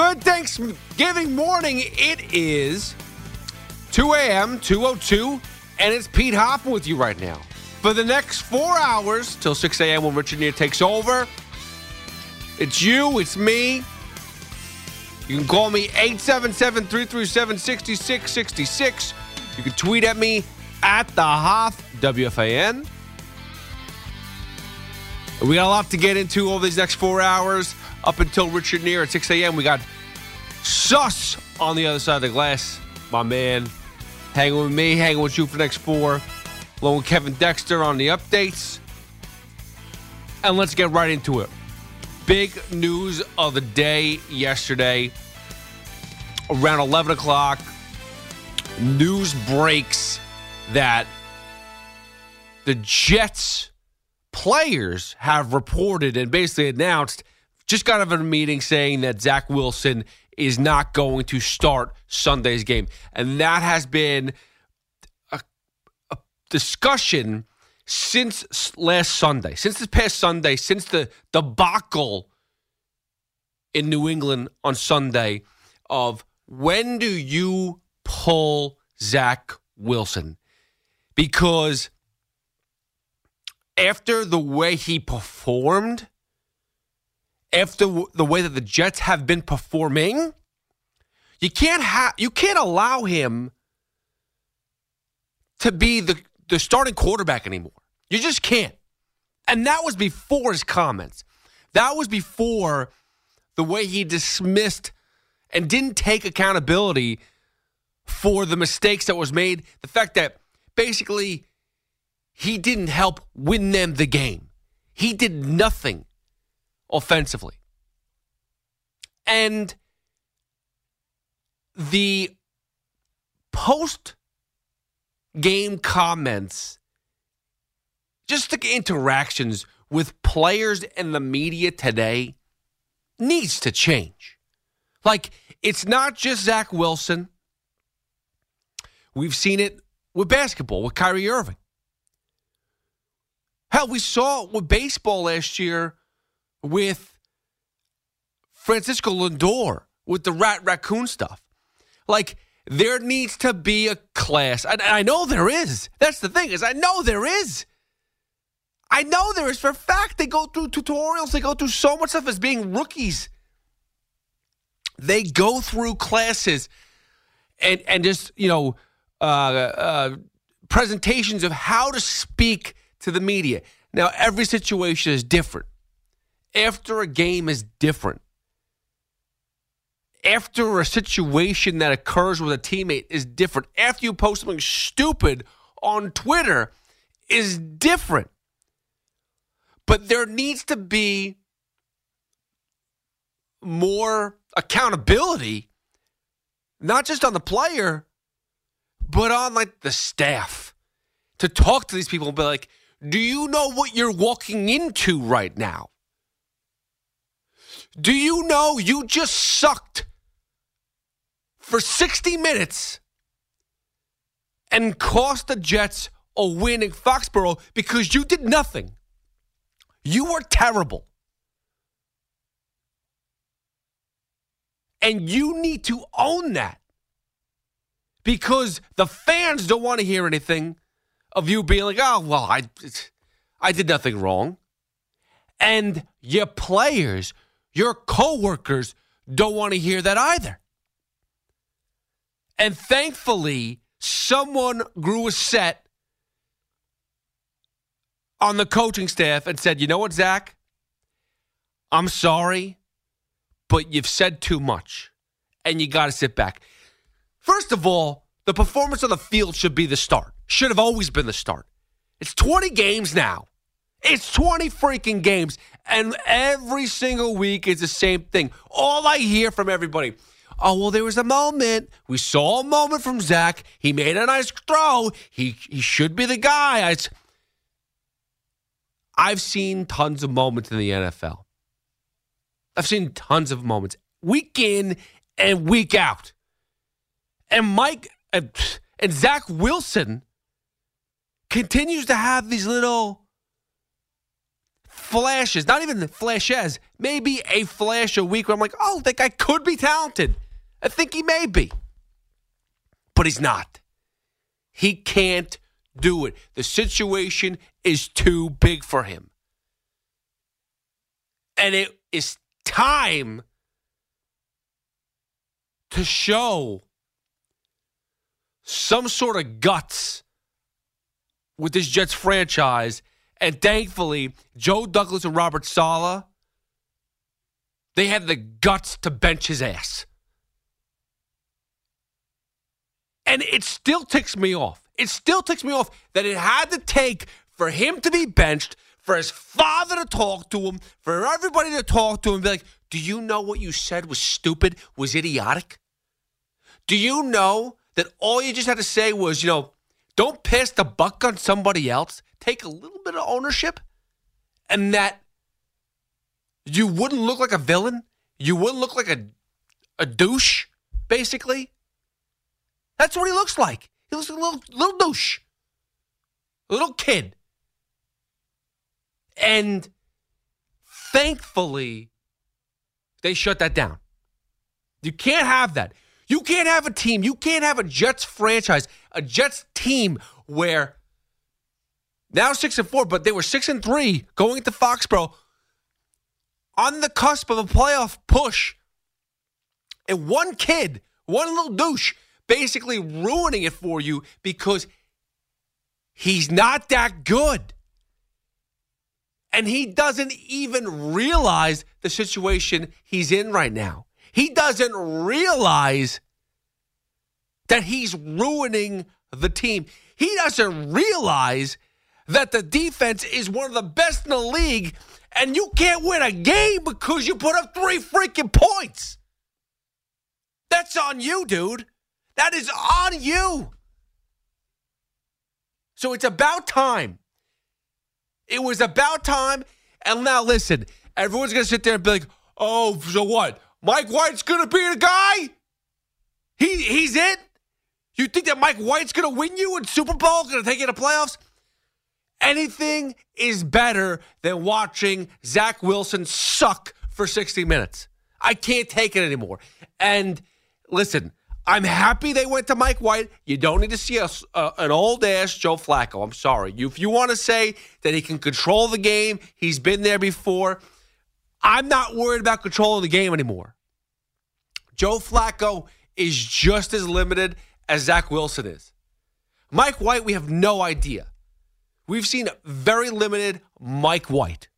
Good Thanksgiving morning. It is 2 a.m., 202, and it's Pete Hoffman with you right now. For the next four hours till 6 a.m. when Richard Neer takes over, it's you, it's me. You can call me 877 337 6666. You can tweet at me at the Hoff, WFAN. We got a lot to get into over these next four hours up until Richard Neer at 6 a.m. We got Sus on the other side of the glass, my man. Hanging with me, hanging with you for the next four. Along with Kevin Dexter on the updates. And let's get right into it. Big news of the day yesterday. Around 11 o'clock, news breaks that the Jets players have reported and basically announced just got out of a meeting saying that Zach Wilson is not going to start Sunday's game. And that has been a, a discussion since last Sunday, since this past Sunday, since the debacle in New England on Sunday of when do you pull Zach Wilson? Because after the way he performed, after the way that the Jets have been performing, you can't have you can't allow him to be the, the starting quarterback anymore. You just can't. And that was before his comments. That was before the way he dismissed and didn't take accountability for the mistakes that was made. The fact that basically he didn't help win them the game. He did nothing offensively. And the post game comments, just the interactions with players and the media today needs to change. Like, it's not just Zach Wilson. We've seen it with basketball, with Kyrie Irving. Hell, we saw it with baseball last year with Francisco Lindor with the rat raccoon stuff. Like there needs to be a class. And I know there is. That's the thing is I know there is. I know there is for a fact. They go through tutorials. They go through so much stuff as being rookies. They go through classes and and just you know uh, uh, presentations of how to speak to the media. Now every situation is different after a game is different. After a situation that occurs with a teammate is different. After you post something stupid on Twitter is different. But there needs to be more accountability, not just on the player, but on like the staff to talk to these people and be like, do you know what you're walking into right now? Do you know you just sucked for 60 minutes and cost the Jets a win in Foxborough because you did nothing? You were terrible. And you need to own that because the fans don't want to hear anything of you being like, oh, well, I, I did nothing wrong. And your players your coworkers don't want to hear that either. And thankfully, someone grew a set on the coaching staff and said, you know what, Zach? I'm sorry, but you've said too much and you got to sit back. First of all, the performance on the field should be the start, should have always been the start. It's 20 games now. It's 20 freaking games. And every single week is the same thing. All I hear from everybody oh, well, there was a moment. We saw a moment from Zach. He made a nice throw. He, he should be the guy. I, I've seen tons of moments in the NFL. I've seen tons of moments week in and week out. And Mike and, and Zach Wilson continues to have these little flashes, not even flashes, maybe a flash a week where I'm like, oh, that guy could be talented. I think he may be. But he's not. He can't do it. The situation is too big for him. And it is time to show some sort of guts with this Jets franchise. And thankfully, Joe Douglas and Robert Saleh, they had the guts to bench his ass. And it still ticks me off. It still ticks me off that it had to take for him to be benched, for his father to talk to him, for everybody to talk to him, be like, do you know what you said was stupid, was idiotic? Do you know that all you just had to say was, you know, don't pass the buck on somebody else, take a little bit of ownership, and that you wouldn't look like a villain, you wouldn't look like a a douche, basically. That's what he looks like. He looks like a little little douche, a little kid, and thankfully, they shut that down. You can't have that. You can't have a team, you can't have a Jets franchise, a Jets team where now six and four, but they were six and three going into Foxborough on the cusp of a playoff push. And one kid, one little douche, basically ruining it for you because he's not that good. And he doesn't even realize the situation he's in right now. He doesn't realize that he's ruining the team. He doesn't realize that the defense is one of the best in the league and you can't win a game because you put up three freaking points. That's on you, dude. That is on you. So it's about time. It was about time. And now listen, everyone's going to sit there and be like, oh, so what? Mike White's gonna be the guy. He he's it. You think that Mike White's gonna win you in Super Bowl? Gonna take you to playoffs? Anything is better than watching Zach Wilson suck for 60 minutes. I can't take it anymore. And listen, I'm happy they went to Mike White. You don't need to see a, uh, an old ass Joe Flacco. I'm sorry. You, if you want to say that he can control the game, he's been there before. I'm not worried about controlling the game anymore. Joe Flacco is just as limited as Zach Wilson is. Mike White, we have no idea. We've seen very limited Mike White.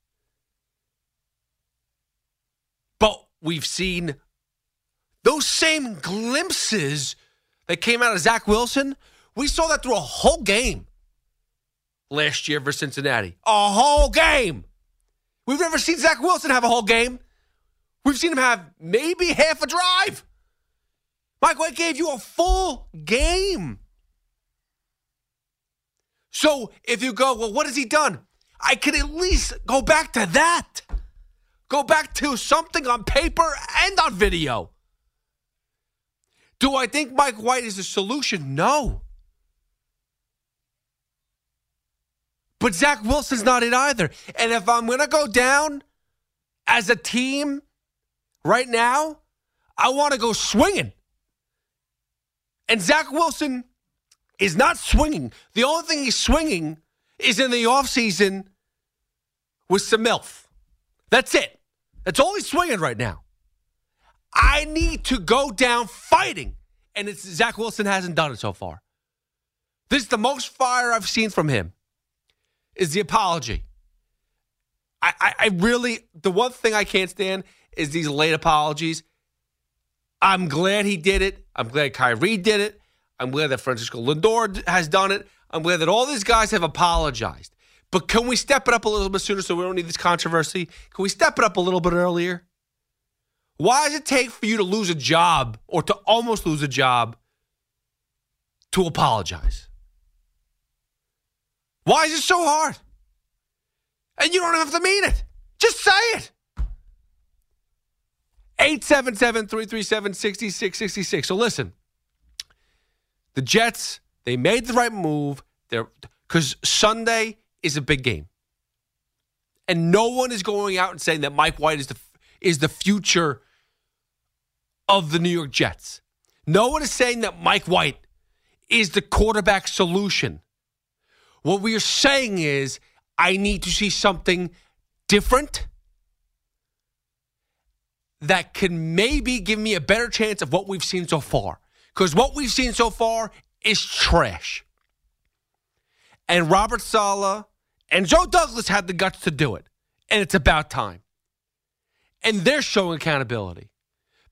But we've seen those same glimpses that came out of Zach Wilson. We saw that through a whole game last year for Cincinnati. A whole game. We've never seen Zach Wilson have a whole game. We've seen him have maybe half a drive. Mike White gave you a full game. So if you go, well, what has he done? I could at least go back to that. Go back to something on paper and on video. Do I think Mike White is the solution? No. But Zach Wilson's not it either. And if I'm going to go down as a team right now, I want to go swinging. And Zach Wilson is not swinging. The only thing he's swinging is in the offseason with some MILF. That's it. That's all he's swinging right now. I need to go down fighting. And it's Zach Wilson hasn't done it so far. This is the most fire I've seen from him is the apology. I, I, I really, the one thing I can't stand is these late apologies. I'm glad he did it. I'm glad Kyrie did it. I'm glad that Francisco Lindor has done it. I'm glad that all these guys have apologized. But can we step it up a little bit sooner so we don't need this controversy? Can we step it up a little bit earlier? Why does it take for you to lose a job or to almost lose a job to apologize? Why is it so hard? And you don't have to mean it. Just say it. 877 337 6666. So listen, the Jets, they made the right move. They're because Sunday is a big game. And no one is going out and saying that Mike White is the is the future of the New York Jets. No one is saying that Mike White is the quarterback solution. What we are saying is I need to see something different that can maybe give me a better chance of what we've seen so far. Because what we've seen so far is trash. And Robert Saleh and Joe Douglas had the guts to do it. And it's about time. And they're showing accountability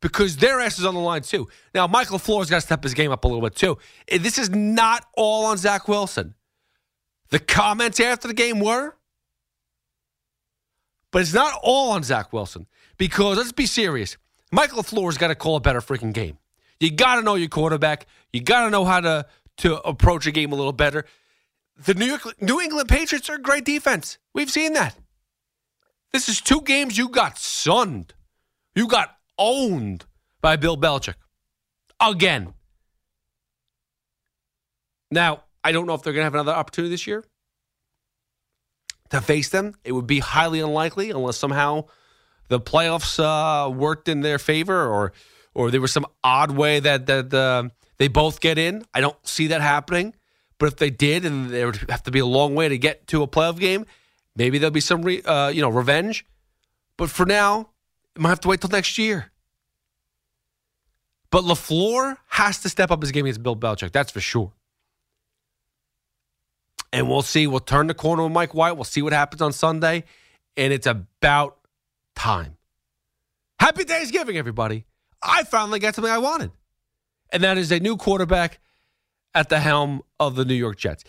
because their ass is on the line too. Now, Michael LaFleur's got to step his game up a little bit too. This is not all on Zach Wilson. The comments after the game were, but it's not all on Zach Wilson because let's be serious. Michael LaFleur's got to call a better freaking game. You got to know your quarterback. You got to know how to to approach a game a little better. The New York New England Patriots are a great defense. We've seen that. This is two games you got sunned. You got owned by Bill Belichick. Again. Now, I don't know if they're going to have another opportunity this year to face them. It would be highly unlikely unless somehow the playoffs uh, worked in their favor or or there was some odd way that that uh, they both get in. I don't see that happening. But if they did, and there would have to be a long way to get to a playoff game, maybe there'll be some re, uh, you know revenge. But for now, it might have to wait till next year. But LaFleur has to step up his game against Bill Belichick. That's for sure. And we'll see. We'll turn the corner with Mike White. We'll see what happens on Sunday. And it's about time. Happy Thanksgiving, everybody. I finally got something I wanted. And that is a new quarterback at the helm of the New York Jets.